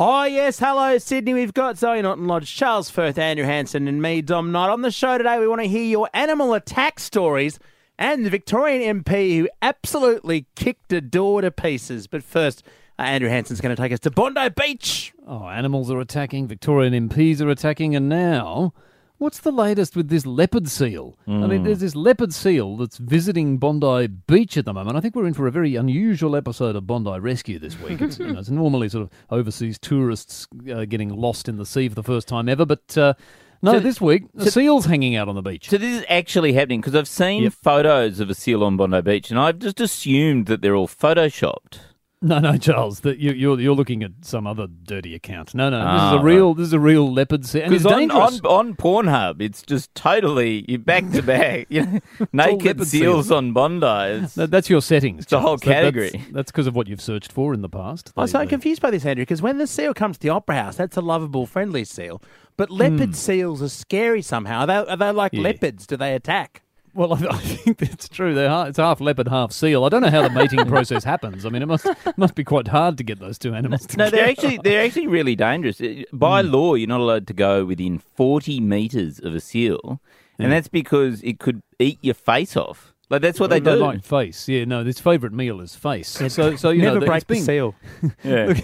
Oh, yes. Hello, Sydney. We've got Zoe Norton Lodge, Charles Firth, Andrew Hansen, and me, Dom Knight. On the show today, we want to hear your animal attack stories and the Victorian MP who absolutely kicked a door to pieces. But first, uh, Andrew Hansen's going to take us to Bondi Beach. Oh, animals are attacking, Victorian MPs are attacking, and now, what's the latest with this leopard seal? I mean, there's this leopard seal that's visiting Bondi Beach at the moment. I think we're in for a very unusual episode of Bondi Rescue this week. It's, you know, it's normally sort of overseas tourists uh, getting lost in the sea for the first time ever, but uh, no, So- this week, the seal's hanging out on the beach. So this is actually happening because I've seen Yep. photos of a seal on Bondi Beach, and I've just assumed that they're all photoshopped. No, no, Charles, that you, you're you're looking at some other dirty account. No, no, this Ah, is a real this is a real leopard seal, and it's Because on, dangerous. on, on Pornhub, it's just totally you back to back, you know, naked seals seals. on Bondi. It's, That- that's your settings. It's the whole Charles. That- category. That's- That's because of what you've searched for in the past. I'm so they- confused by this, Andrew, because when the seal comes to the Opera House, that's a lovable, friendly seal. But leopard seals are scary somehow. Are they, are they like Yeah. leopards? Do they attack? Well, I, I think that's true. They're half, it's half leopard, half seal. I don't know how the mating process happens. I mean, it must must be quite hard to get those two animals no, together. they're actually they're actually really dangerous. By Hmm. law, you're not allowed to go within 40 meters of a seal, and that's because it could eat your face off. Like that's what they They do. like face. Yeah, no, his favourite meal is face. So, so you Never know, break it's the been, seal. Yeah.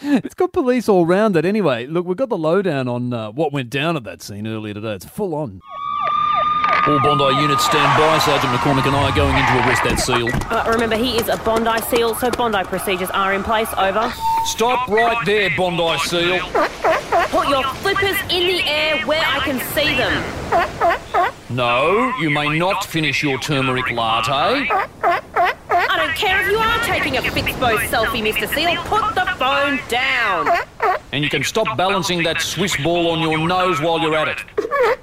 It's got police all round it. Anyway, look, we've got the lowdown on uh, what went down at that scene earlier today. It's full on. All Bondi units stand by. Sergeant McCormick and I are going in to arrest that seal. Uh, remember, he is a Bondi SEAL, so Bondi procedures are in place. Over. Stop right there, Bondi seal. Put your flippers in the air where I can see them. No, you may not finish your turmeric latte. I don't care if you are taking a Fixpo selfie, Mr. Seal. Put the phone down. And you can stop balancing that Swiss ball on your nose while you're at it.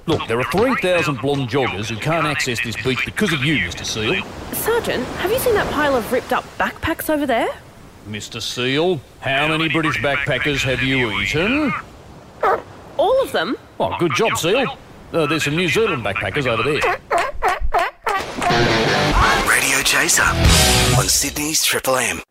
Look, there are 3,000 blonde joggers who can't access this beach because of you, Mr. Seal. Sergeant, have you seen that pile of ripped up backpacks over there? Mr. Seal, how many British backpackers have you eaten? All of them? Oh, good job, Seal. Uh, there's some New Zealand backpackers over there. Radio Chaser on Sydney's Triple M.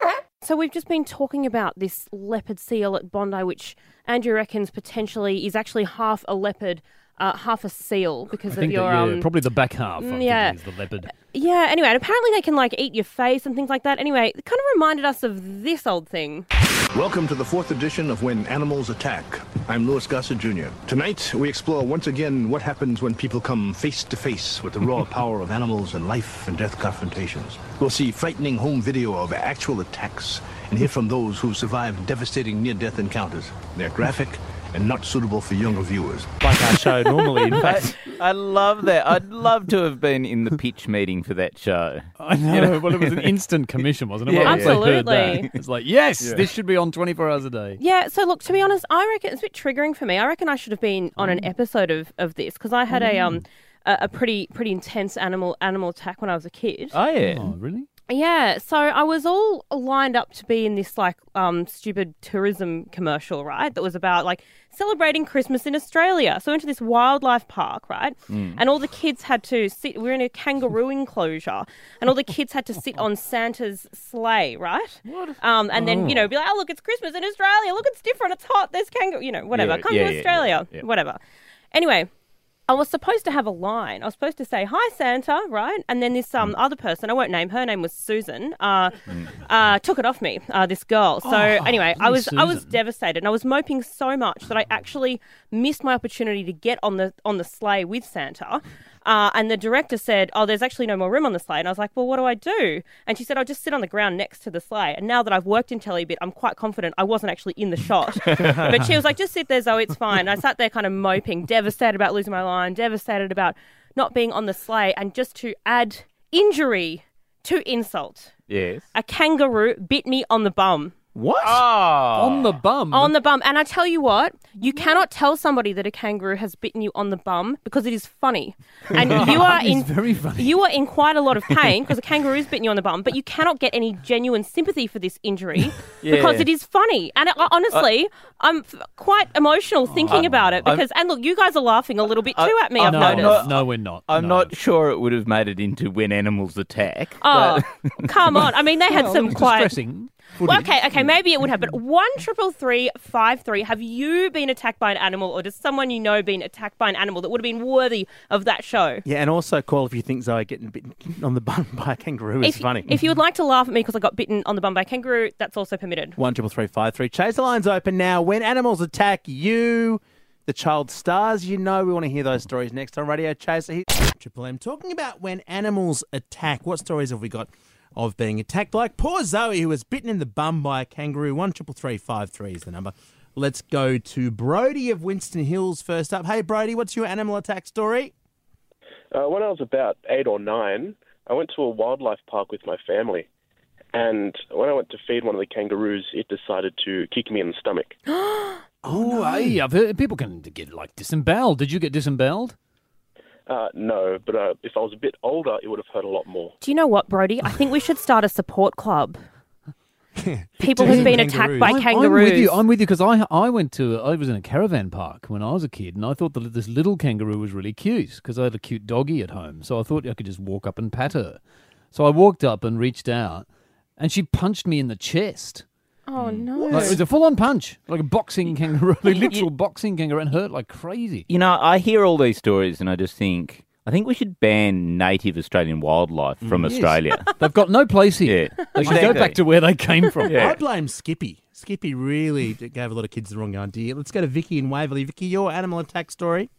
So we've just been talking about this leopard seal at Bondi, which Andrew reckons potentially is actually half a leopard, uh, half a seal because I of think your that, yeah, um. probably the back half. I yeah. is the leopard. Yeah. Anyway, and apparently they can like eat your face and things like that. Anyway, it kind of reminded us of this old thing. Welcome to the fourth edition of When Animals Attack. I'm Louis Gossett Jr. Tonight, we explore once again what happens when people come face to face with the raw power of animals and life and death confrontations. We'll see frightening home video of actual attacks and hear from those who survived devastating near death encounters. They're graphic and not suitable for younger viewers. Like our show normally, in fact. I love that. I'd love to have been in the pitch meeting for that show. I know. well, it was an instant commission, wasn't it? Yeah, Once heard that, Absolutely. It's like, yes, this should be on 24 hours a day. Yeah. So look, to be honest, I reckon it's a bit triggering for me. I reckon I should have been on an episode of, of this because I had a um a, a pretty pretty intense animal animal attack when I was a kid. Oh yeah. Oh, really? Yeah, so I was all lined up to be in this like um stupid tourism commercial, right? That was about like celebrating Christmas in Australia. So I went to this wildlife park, right? And all the kids had to sit we were in a kangaroo enclosure and all the kids had to sit on Santa's sleigh, right? What? Um and then, you know, be like, "Oh, look, it's Christmas in Australia. Look, it's different. It's hot. There's kangaroo, you know, whatever. Yeah, Come yeah, to yeah, Australia." Whatever. Anyway, I was supposed to have a line. I was supposed to say, "Hi, Santa," right? And then this um other person, I won't name her name was Susan, uh, uh, took it off me. Uh, this girl. So anyway, I was I was devastated, and I was moping so much that I actually missed my opportunity to get on the on the sleigh with Santa. Uh, and the director said, "Oh, there's actually no more room on the sleigh." And I was like, "Well, what do I do?" And she said, "I'll just sit on the ground next to the sleigh." And now that I've worked in telly a bit, I'm quite confident I wasn't actually in the shot. but she was like, "Just sit there, Zoe. It's fine." And I sat there, kind of moping, devastated about losing my line, devastated about not being on the sleigh, and just to add injury to insult, Yes. a kangaroo bit me on the bum. What? Oh. On the bum. On the bum. And I tell you what, you cannot tell somebody that a kangaroo has bitten you on the bum because it is funny. And you are in very funny. you are in quite a lot of pain because a kangaroo's bitten you on the bum, but you cannot get any genuine sympathy for this injury because it is funny. And I, honestly, I'm f- quite emotional thinking oh, about it because and look, you guys are laughing a little bit too at me. I've no, noticed. no, no, we're not. I'm No. not sure it would have made it into when animals attack. Oh, but- come on! I mean, they had Well, some quite distressing. Well, okay, okay, maybe it would have, but one triple three five three. Have you been attacked by an animal, or does someone you know been attacked by an animal that would have been worthy of that show? Yeah, and also call if you think Zoe getting bitten on the bum by a kangaroo is if, funny. if you would like to laugh at me because I got bitten on the bum by a kangaroo, that's also permitted. One triple three five three. Chase the lines open now. When animals attack you, the child stars you know. We want to hear those stories next on Radio Chaser. Here- Triple M talking about when animals attack. What stories have we got of being attacked? Like poor Zoe who was bitten in the bum by a kangaroo. One triple three five three is the number. Let's go to Brody of Winston Hills first up. Hey Brody, what's your animal attack story? Uh, when I was about eight or nine, I went to a wildlife park with my family. And when I went to feed one of the kangaroos, it decided to kick me in the stomach. Oh, hey, I've heard people can get like disemboweled. Did you get disemboweled? Uh, no, but uh, if I was a bit older, it would have hurt a lot more. Do you know what, Brody? I think we should start a support club. People who've been attacked by Kangaroos. I'm- kangaroos. I'm with you. I'm with you because I I went to I was in a caravan park when I was a kid, and I thought that this little kangaroo was really cute because I had a cute doggy at home. So I thought I could just walk up and pat her. So I walked up and reached out, and she punched me in the chest. Oh hmm. no! Like, it was a full on punch, like a boxing kangaroo, a literal boxing kangaroo, and hurt like crazy. You know, I hear all these stories and I just think, I think we should ban native Australian wildlife from mm. Australia. They've got no place here. Yeah, They should go exactly. back to where they came from. Yeah. I blame Skippy. Skippy really gave a lot of kids the wrong idea. Let's go to Vicky in Waverley. Vicky, your animal attack story.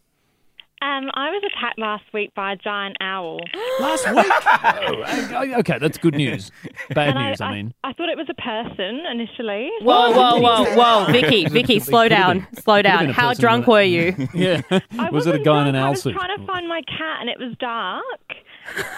Um, I was attacked last week by a giant owl. Last week. Oh, Okay, that's good news. Bad And news, I, mean. I thought it was a person initially. Whoa, whoa, whoa, whoa, Vicky, Vicky, slow down, been- slow down. How drunk were you? Yeah. I was it a wasn't guy in an drunk, owl I was suit? trying to find my cat and it was dark.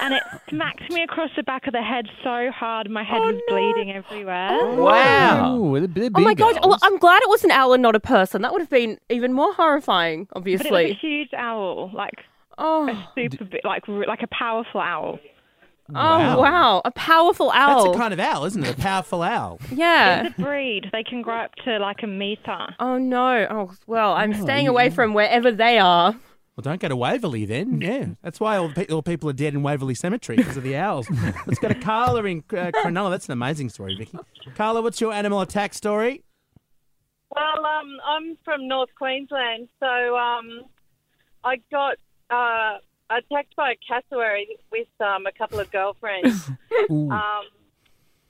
And it smacked me across the back of the head so hard, my head oh, was bleeding everywhere. Oh. wow. Oh, they're, they're Oh my gosh! Oh. I'm glad it was an owl and not a person. That would have been even more horrifying. Obviously. But it was a huge owl, like Oh, a super big, like like a powerful owl. oh wow! A powerful owl. That's a kind of owl, isn't it? A powerful owl. yeah. It's a breed. They can grow up to like a meter. Oh no! Oh well, I'm oh, staying away from wherever they are. Well, don't go to Waverley then. Yeah, that's why all the pe- all people are dead in Waverley Cemetery because of the owls. Let's go to Carla in uh, Cronulla. That's an amazing story, Vicky. Carla, what's your animal attack story? Well, um, I'm from North Queensland, so um, I got uh, attacked by a cassowary with um, a couple of girlfriends. um,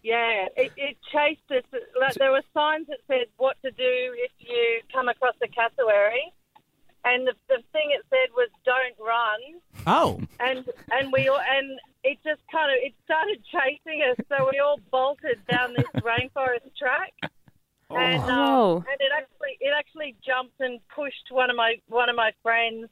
yeah, it, it chased us. Like, there were signs that said what to do if you come across a cassowary, and the, the thing it said was "Don't run." Oh, and and we all and it just kind of it started chasing us, so we all bolted down this rainforest track. And, Oh. um, and it actually it actually jumped and pushed one of my one of my friends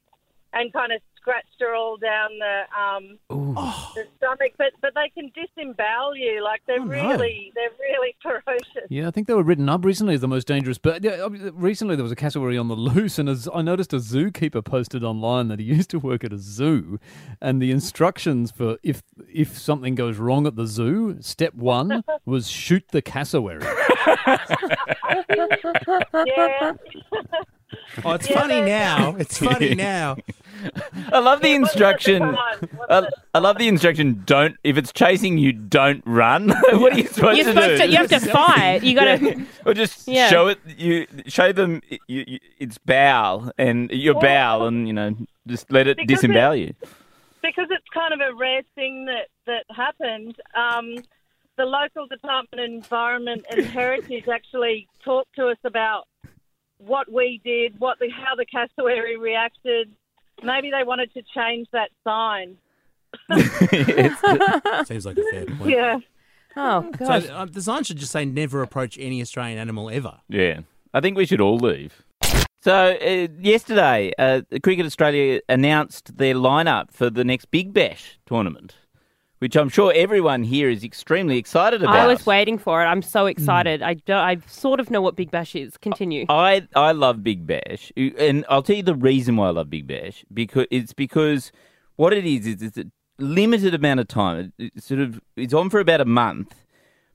and kind of scratched her all down the um the stomach. But but they can disembowel you like they're Oh, no. really they're really ferocious. Yeah, I think they were written up recently as the most dangerous bird. Yeah, recently there was a cassowary on the loose, and as I noticed a zookeeper posted online that he used to work at a zoo, and the instructions for if if something goes wrong at the zoo, step one was shoot the cassowary. Yeah. oh, it's funny now. It's funny now. I love the instruction. Fun, I. I love the instruction. Don't if it's chasing you, don't run. what are you supposed You're to supposed do? to. You have to fight. You got to. Yeah. or just Yeah. show it. You show them you, you, it's bow and your bow, and you know just let it Because disembowel you. because it's kind of a rare thing that that happened. Um, the local Department of Environment and Heritage actually talked to us about what we did, what the how the cassowary reacted. Maybe they wanted to change that sign. Seems like a fair point. Yeah. Oh So gosh. uh, the sign should just say never approach any Australian animal ever. Yeah, I think we should all leave. So uh, yesterday, uh, Cricket Australia announced their lineup for the next Big Bash tournament, which I'm sure everyone here is extremely excited about. I was waiting for it. I'm so Hmm. excited. I don't, I sort of know what Big Bash is. Continue. I I love Big Bash, and I'll tell you the reason why I love Big Bash because it's because what it is is it's a limited amount of time. It, it sort of it's on for about a month,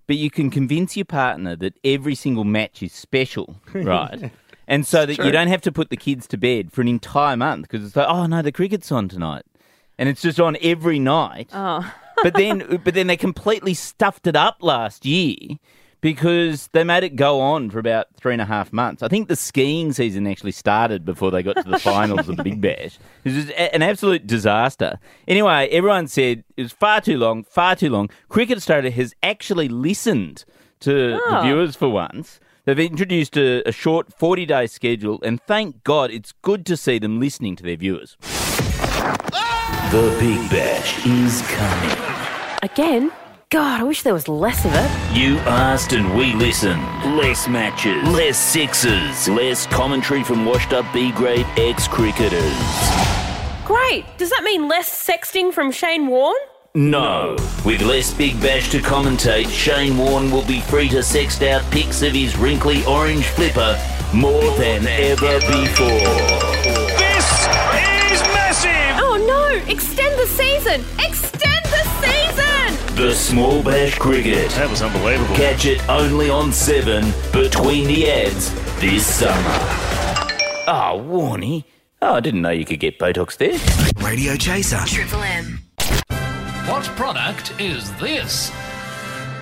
but you can convince your partner that every single match is special, right? and so that you don't have to put the kids to bed for an entire month because it's like, oh no, the cricket's on tonight, and it's just on every night. Oh. But then, but then they completely stuffed it up last year because they made it go on for about three and a half months. I think the skiing season actually started before they got to the finals of the Big Bash. It was a- an absolute disaster. Anyway, everyone said it was far too long, far too long. Cricket Australia has actually listened to the Oh. viewers for once. They've introduced a, a short 40 day schedule, and thank God it's good to see them listening to their viewers. The Big Bash is coming. Again? God, I wish there was less of it. You asked and we listened. Less matches, less sixes, less commentary from washed up B grade ex cricketers. Great. Does that mean less sexting from Shane Warne? No. With less Big Bash to commentate, Shane Warne will be free to sext out pics of his wrinkly orange flipper more than ever before. This is massive! Oh no! Extend the season! Extend the season! The Small Bash Cricket. That was unbelievable. Catch it only on 7 between the ads this summer. Ah, oh, Warnie. Oh, ah, I didn't know you could get Botox there. Radio Chaser. Triple M. What product is this?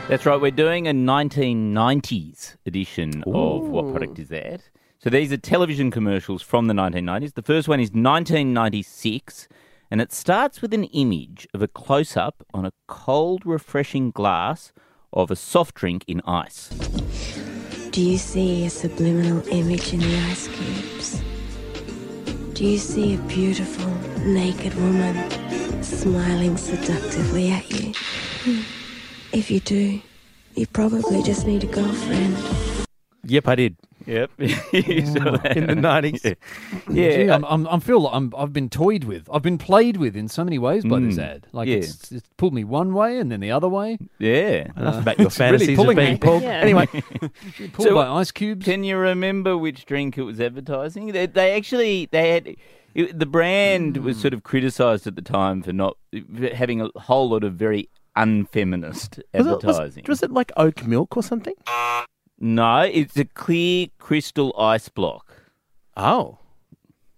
That's right, we're doing a 1990s edition of What Product Is That? So these are television commercials from the 1990s. The first one is 1996, and it starts with an image of a close up on a cold, refreshing glass of a soft drink in ice. Do you see a subliminal image in the ice cubes? Do you see a beautiful, naked woman smiling seductively at you? Hmm. If you do, you probably just need a girlfriend. Yep, I did. Yep. in the 90s. Yeah. Gee, I'm, I'm, I feel like I'm, I've been toyed with. I've been played with in so many ways by this Mm, ad. Like yeah. it's, it's pulled me one way and then the other way. Yeah. Enough about your it's really fantasies pulling of being me. pulled. Yeah. Anyway, Pulled by ice cubes. Can you remember which drink it was advertising? They, they actually they had it, the brand was sort of criticised at the time for not for having a whole lot of very unfeminist was it, was, advertising. was it like oat milk or something? no, it's a clear crystal ice block. Oh.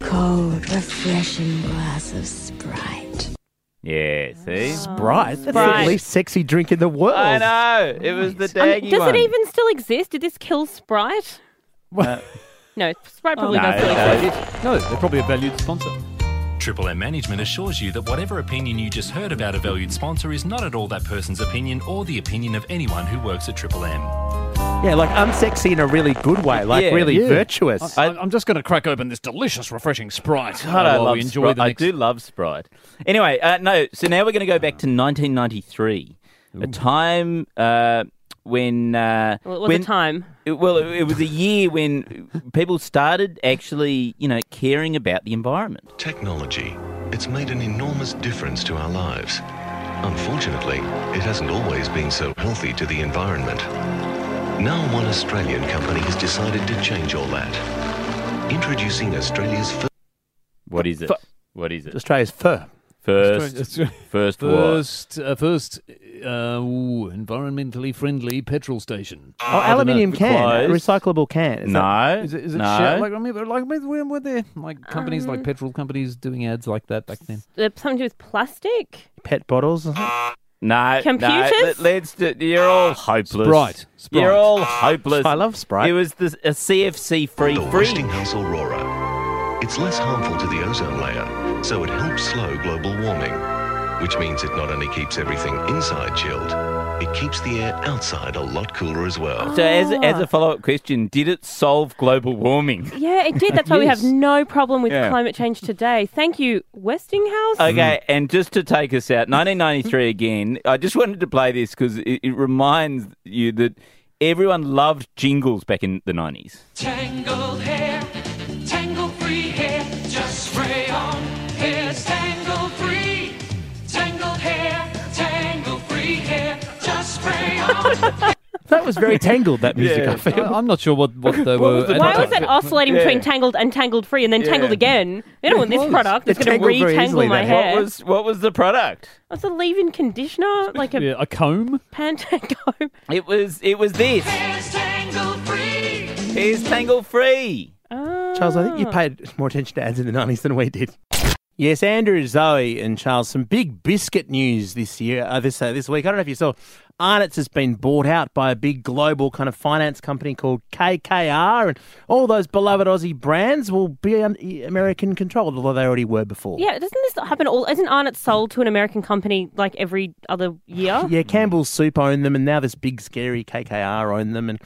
Cold, refreshing glass of Sprite. Yeah, see. Sprite. That's the least sexy drink in the world. I know it was the Um, daggy does one. it even still exist? Did this kill Sprite? Uh, No, Sprite probably no, does still no. exist. No, they're probably a valued sponsor. Triple M Management assures you that whatever opinion you just heard about a valued sponsor is not at all that person's opinion or the opinion of anyone who works at Triple M. Yeah, like unsexy in a really good way, like Yeah. really Yeah. virtuous. I, I'm just going to crack open this delicious, refreshing Sprite God, I while love we enjoy Sprite. the I next. do love Sprite. Anyway, uh, no. So now we're going to go back to 1993, a time uh, when uh, Well, it was when, a time. It, well, it, it was a year when people started actually, you know, caring about the environment. Technology. It's made an enormous difference to our lives. Unfortunately, it hasn't always been so healthy to the environment. Now one Australian company has decided to change all that. Introducing Australia's first What is it? Fu- What is it? Australia's fur. First, Australia- first, what? First, uh, first, uh, ooh, environmentally friendly petrol station. Oh, aluminium can, a recyclable can. Is that- No, Is it, is it no. shit? Like, I mean, like, were, were there like companies Um, like petrol companies doing ads like that back then? Uh, something to do with plastic? pet bottles. no, Computers? No, let, let's. Do, you're all hopeless. Sprite. Sprite. You're all hopeless. I love Sprite. It was the, a CFC free the free. Westinghouse Aurora. It's less harmful to the ozone layer, so it helps slow global warming, which means it not only keeps everything inside chilled, it keeps the air outside a lot cooler as well. So, as, as a follow up question, did it solve global warming? Yeah, it did. That's why we have no problem with Yeah. climate change today. Thank you, Westinghouse. Okay, and just to take us out, 1993 again. I just wanted to play this because it, it reminds you that everyone loved jingles back in the 90s. Tangled hair, tangle free hair, just spray on. Hair's tangle free. Tangled hair, tangle free hair, just spray on. That was very tangled, that music, Yeah. I feel. I, am not sure what, what they were. was the Why was advertising. that oscillating Yeah. between tangled and tangled free and then tangled again? We don't want this product. It's It going to tangled very retangle my that. hair. What was what was the product? It's a leave-in conditioner, like a Yeah, a comb. Pantene comb. It was it was this. Hair's tangle free. Here's Tangle Free. Charles, I think you Ah. paid more attention to ads in the 90s than we did. Yes, Andrew, Zoe, and Charles, some big biscuit news this year, uh, this uh, this week. I don't know if you saw Arnott's has been bought out by a big global kind of finance company called KKR, and all those beloved Aussie brands will be American controlled, although they already were before. Yeah, doesn't this happen all? Isn't Arnott sold to an American company like every other year? Yeah, Campbell's Soup owned them, and now this big scary KKR own them. And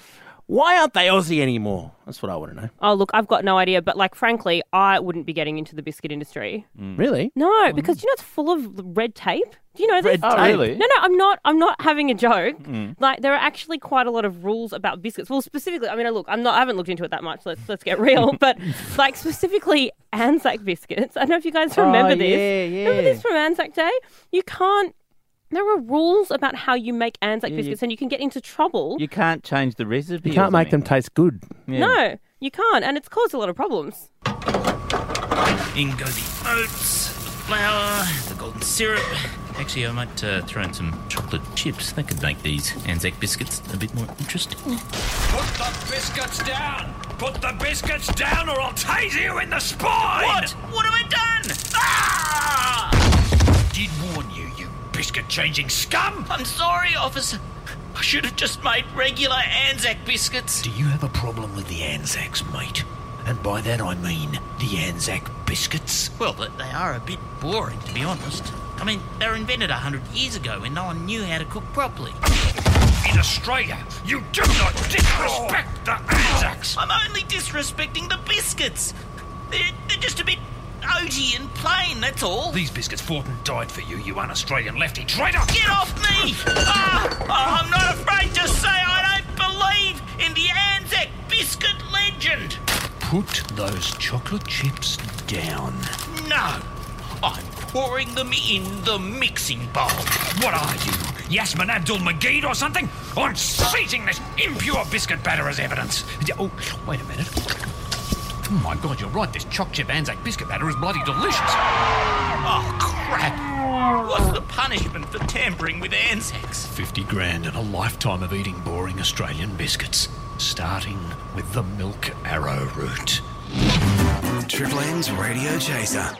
why aren't they Aussie anymore? That's what I want to know. Oh, look, I've got no idea, but like, frankly, I wouldn't be getting into the biscuit industry. Really? No, because you know it's full of red tape. Do you know this? Red Oh, tape? really? No, no, I'm not. I'm not having a joke. Mm. Like, there are actually quite a lot of rules about biscuits. Well, specifically, I mean, look, I'm not. I haven't looked into it that much. Let's let's get real. but like specifically Anzac biscuits. I don't know if you guys remember Oh, this. yeah, Remember yeah. this from Anzac Day? You can't. There are rules about how you make Anzac Yeah, you- biscuits, and you can get into trouble. You can't change the recipe. You can't make them taste good. Yeah. No, you can't, and it's caused a lot of problems. In go the oats, the flour, the golden syrup. Actually, I might uh, throw in some chocolate chips. That could make these Anzac biscuits a bit more interesting. Put the biscuits down! Put the biscuits down or I'll tase you in the spine! What? What have I done? Ah! Biscuit changing scum! I'm sorry, officer. I should have just made regular Anzac biscuits. Do you have a problem with the Anzacs, mate? And by that I mean the Anzac biscuits. Well, they they are a bit boring, to be honest. I mean, they were invented a hundred years ago when no one knew how to cook properly. In Australia, you do not disrespect the Anzacs! I'm only disrespecting the biscuits. They're, they're just a bit and plain, that's all. These biscuits fought and died for you, you un-Australian lefty traitor! Get off me! ah, oh, I'm not afraid to say I don't believe in the Anzac biscuit legend. Put those chocolate chips down. No, I'm pouring them in the mixing bowl. What are you, Yassmin Abdel-Magied or something? I'm seizing this impure biscuit batter as evidence. Oh, wait a minute. Oh my god, you're right. This choc chip Anzac biscuit batter is bloody delicious. Oh, crap. What's the punishment for tampering with Anzacs? 50 grand and a lifetime of eating boring Australian biscuits. Starting with the milk arrowroot. Triple M's Radio Chaser.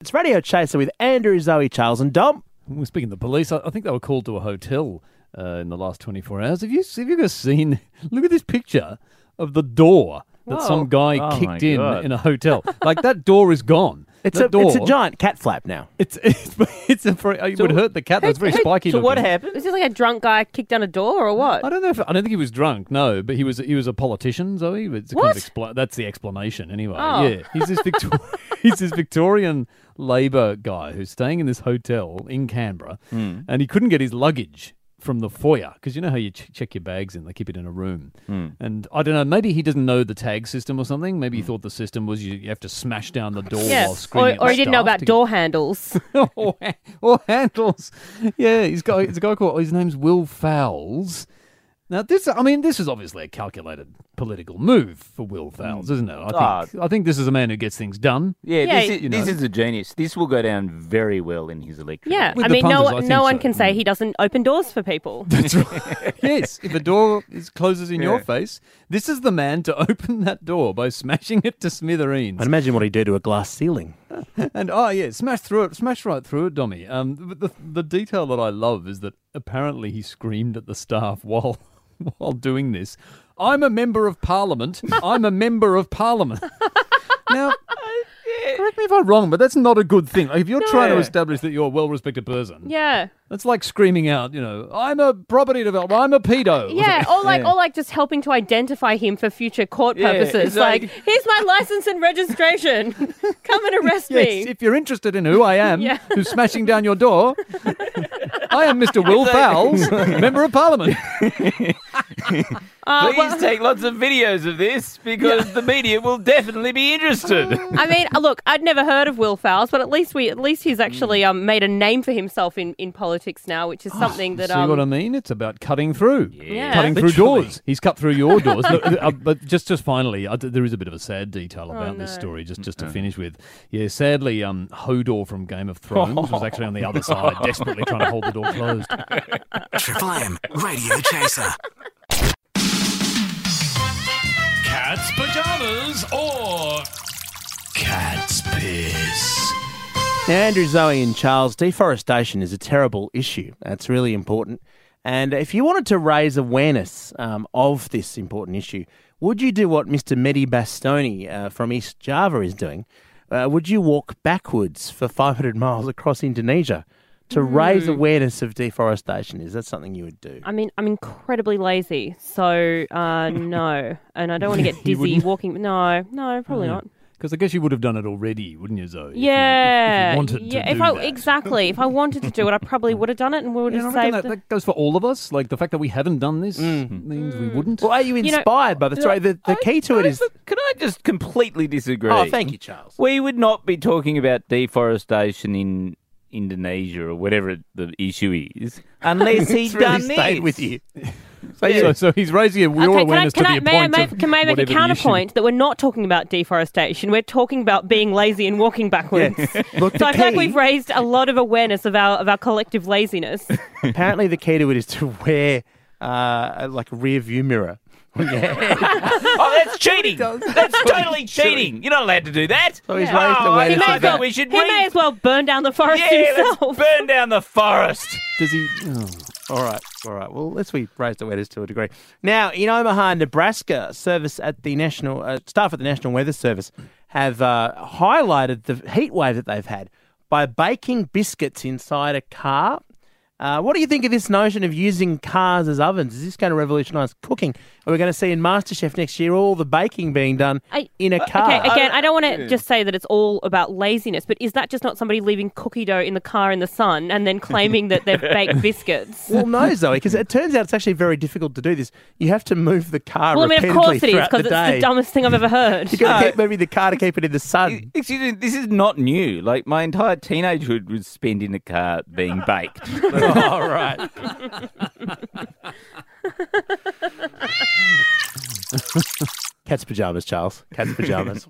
It's Radio Chaser with Andrew, Zoe, Charles, and Dom. Well, speaking of the police, I, I think they were called to a hotel uh, in the last 24 hours. Have you, have you guys seen? Look at this picture of the door that Whoa. some guy Oh my kicked in God. in a hotel. like that door is gone. It's That a door, it's a giant cat flap now. It's it's, it's a very, it would hurt the cat. That's very spiky. So what looking. Is this like a drunk guy kicked down a door or what? I don't know if I don't think he was drunk. No, but he was he was a politician. Zoe, But it's a kind What? of expla- that's the explanation anyway. Oh. Yeah, he's this Victor- he's this Victorian Labor guy who's staying in this hotel in Canberra, Hmm. and he couldn't get his luggage from the foyer because you know how you ch- check your bags and they keep it in a room. Hmm. And I don't know, maybe he doesn't know the tag system or something. Maybe he thought the system was you, you have to smash down the door Yeah, while screaming. or, or he didn't know about to get- door handles. or, or handles. Yeah, he's got it's a guy called his name's Will Fowles. Now this, I mean, this is obviously a calculated political move for Will Fowles, isn't it? I think I think this is a man who gets things done. Yeah, Yeah, this, is, you know. this is a genius. This will go down very well in his electorate. Yeah, With I the mean, no, punters, I think no one so. Mm. can say he doesn't open doors for people. That's right. yes, if a door is closes in your Yeah. face, this is the man to open that door by smashing it to smithereens. I'd imagine what he'd do to a glass ceiling. and oh yeah, smash through it, smash right through it, Dommy. Um, but the the detail that I love is that apparently he screamed at the staff while while doing this. I'm a member of parliament. I'm a member of parliament. now, oh, correct me if I'm wrong, but that's not a good thing. Like, if you're trying to establish that you're a well-respected person, yeah. that's like screaming out, you know, I'm a property developer. I'm a pedo. Yeah, or like, or like just helping to identify him for future court Yeah, purposes. like- like, here's my license and registration. Come and arrest Yes, me. if you're interested in who I am, Yeah. who's smashing down your door, I am Mr. Will Fowles, member of Parliament. Uh, Please well- take lots of videos of this because the media will definitely be interested. I mean, uh, look, I'd never heard of Will Fowles, but at least we, at least he's actually um, made a name for himself in, in politics now, which is something that See um, what I mean? It's about cutting through, Yeah. cutting through Literally. doors. He's cut through your doors. Look, uh, but just, just finally, uh, there is a bit of a sad detail about this Oh, no. story. Just, just to finish with, yeah, sadly, um, Hodor from Game of Thrones was actually on the other side, desperately trying to hold the door closed. Triple M Radio Chaser. Cat's pajamas or cat's piss. Andrew, Zoe, and Charles, deforestation is a terrible issue. That's really important. And if you wanted to raise awareness um, of this important issue, would you do what Mr. Medi Bastoni uh, from East Java is doing? Uh, would you walk backwards for 500 miles across Indonesia to raise Hmm. awareness of deforestation? Is that something you would do? I mean, I'm incredibly lazy, so uh, no, and I don't want to get dizzy wouldn't? walking. No, no, probably not. Because I guess you would have done it already, wouldn't you, Zoe? If you- Yeah, if you wanted yeah. to if do I that. exactly, if I wanted to do it, I probably would have done it, and we would Yeah, have I reckon saved. that, the- that goes for all of us. Like the fact that we haven't done this Mm. means we wouldn't. Well, are you know- inspired by the story? The, the key to it is. Can I just completely disagree? Oh, thank you, Charles. We would not be talking about deforestation in Indonesia or whatever the issue is unless he'd It's really done stayed this. with you. So, so he's raising your Okay, can I, awareness can to I, the may I point make, of can I make a whatever the issue- counterpoint that we're not talking about deforestation? We're talking about being lazy and walking backwards. Look, so I feel like we've raised a lot of awareness of our of our collective laziness. Apparently, the key to it is to wear uh, like a rear view mirror. On oh, that's cheating. That's totally cheating. You're not allowed to do that. So he's Oh, raised I awareness think may well, we should he may as well burn down the forest Yeah, himself. let's burn down the forest. Does he? Oh. All right, all right. Well, let's we raised awareness to a degree. Now, in Omaha, Nebraska, service at the national uh, staff at the National Weather Service have uh, highlighted the heat wave that they've had by baking biscuits inside a car. Uh, what do you think of this notion of using cars as ovens? Is this going to revolutionise cooking? Are we going to see in MasterChef next year all the baking being done I- in a car? Okay, again, I don't want to just say that it's all about laziness, but is that just not somebody leaving cookie dough in the car in the sun and then claiming that they've baked biscuits? Well, no, Zoe, because it turns out it's actually very difficult to do this. You have to move the car Well, I mean, of course it is, because it's day. the dumbest thing I've ever heard. You've got to keep moving the car to keep it in the sun. Excuse me, this is not new. Like my entire teenagehood was spent in a car being baked. All right. Cat's pajamas, Charles. Cat's pajamas.